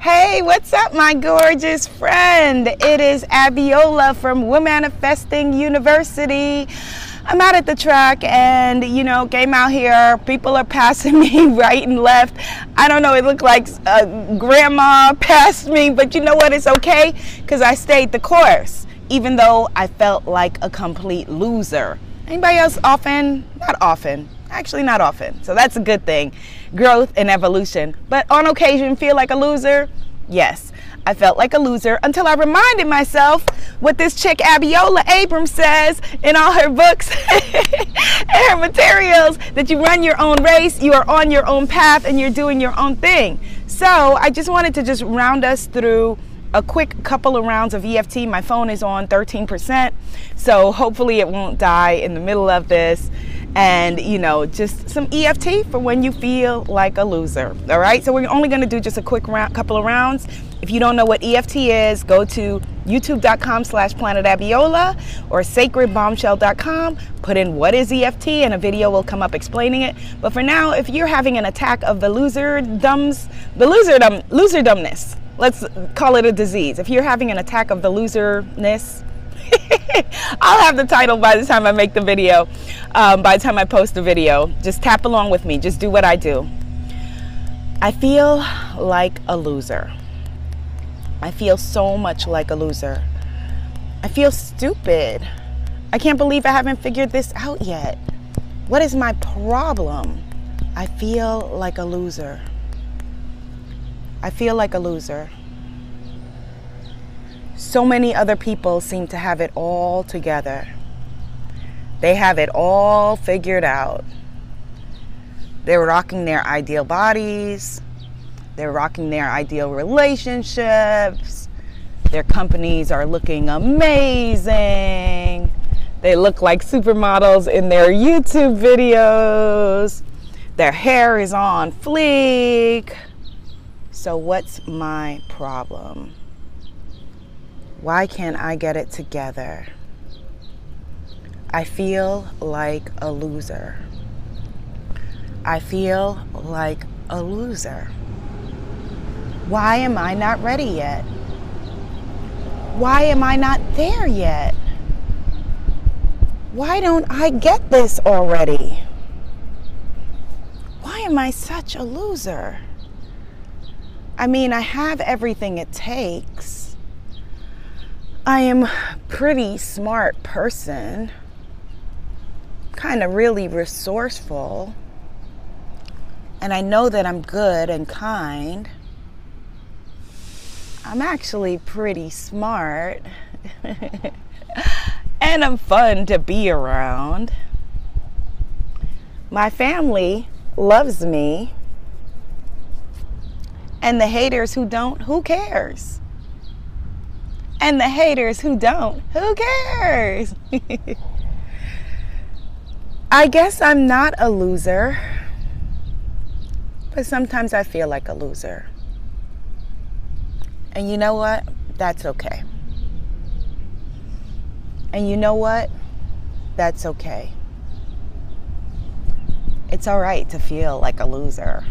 Hey, what's up, my gorgeous friend? It is Abiola from Womanifesting University. I'm out at the track and, you know, came out here. People are passing me right and left. I don't know, it looked like a uh, grandma passed me, but you know what? It's okay because I stayed the course, even though I felt like a complete loser. Anybody else often? Not often. Actually, not often. So that's a good thing. Growth and evolution. But on occasion, feel like a loser? Yes. I felt like a loser until I reminded myself what this chick Abiola Abrams says in all her books and her materials that you run your own race, you are on your own path, and you're doing your own thing. So I just wanted to just round us through a quick couple of rounds of EFT. My phone is on 13%, so hopefully it won't die in the middle of this and you know just some EFT for when you feel like a loser all right? So we're only going to do just a quick round couple of rounds. If you don't know what EFT is go to youtube.com slash planetabiola or sacredbombshell.com put in what is EFT and a video will come up explaining it. But for now if you're having an attack of the loserdums the loserdom loserdomness let's call it a disease. If you're having an attack of the loserness I'll have the title by the time I make the video, um, by the time I post the video. Just tap along with me, just do what I do. I feel like a loser. I feel so much like a loser. I feel stupid. I can't believe I haven't figured this out yet. What is my problem? I feel like a loser. I feel like a loser so many other people seem to have it all together. They have it all figured out. They're rocking their ideal bodies, they're rocking their ideal relationships, their companies are looking amazing. They look like supermodels in their YouTube videos. Their hair is on fleek. So, what's my problem? Why can't I get it together? I feel like a loser. I feel like a loser. Why am I not ready yet? Why am I not there yet? Why don't I get this already? Why am I such a loser? I mean, I have everything it takes. I am a pretty smart person, kind of really resourceful, and I know that I'm good and kind. I'm actually pretty smart. and I'm fun to be around. My family loves me. And the haters who don't, who cares? And the haters who don't, who cares? I guess I'm not a loser, but sometimes I feel like a loser. And you know what? That's okay. And you know what? That's okay. It's all right to feel like a loser.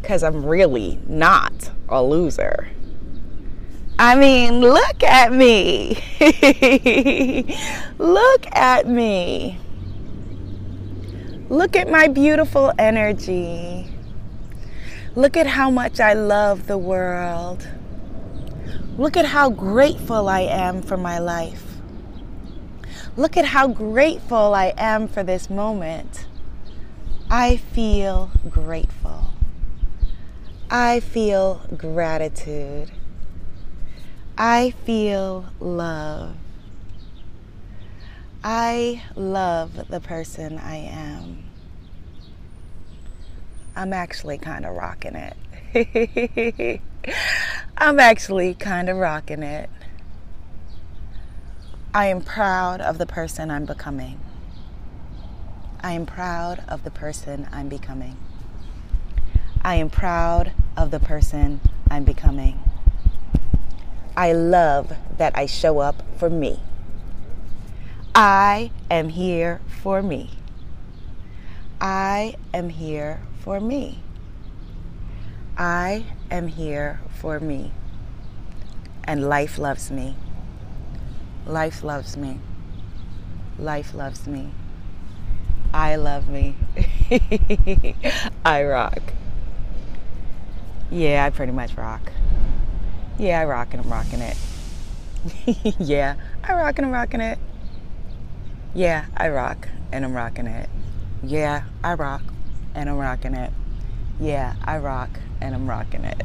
Because I'm really not a loser. I mean, look at me. look at me. Look at my beautiful energy. Look at how much I love the world. Look at how grateful I am for my life. Look at how grateful I am for this moment. I feel grateful. I feel gratitude. I feel love. I love the person I am. I'm actually kind of rocking it. I'm actually kind of rocking it. I am proud of the person I'm becoming. I am proud of the person I'm becoming. I am proud of the person I'm becoming. I love that I show up for me. I am here for me. I am here for me. I am here for me. And life loves me. Life loves me. Life loves me. I love me. I rock. Yeah, I pretty much rock. Yeah, I rock and I'm rocking it. yeah, I rock and I'm rocking it. Yeah, I rock and I'm rocking it. Yeah, I rock and I'm rocking it. Yeah, I rock and I'm rocking it.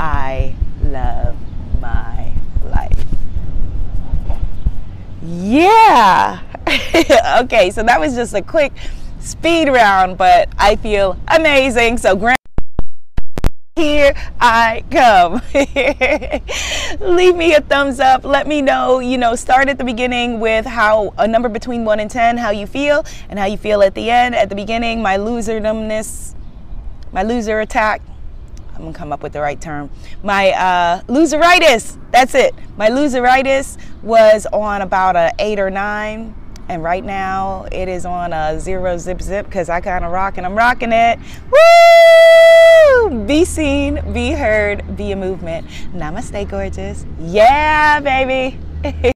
I love my life. Yeah. okay, so that was just a quick speed round, but I feel amazing. So, Grant here I come. Leave me a thumbs up. Let me know, you know, start at the beginning with how a number between 1 and 10, how you feel, and how you feel at the end. At the beginning, my loserdomness, my loser attack. I'm gonna come up with the right term. My uh, loseritis, that's it. My loseritis was on about a 8 or 9 and right now it is on a zero zip zip because I kind of rock and I'm rocking it. Woo! Be seen, be heard, be a movement. Namaste, gorgeous. Yeah, baby.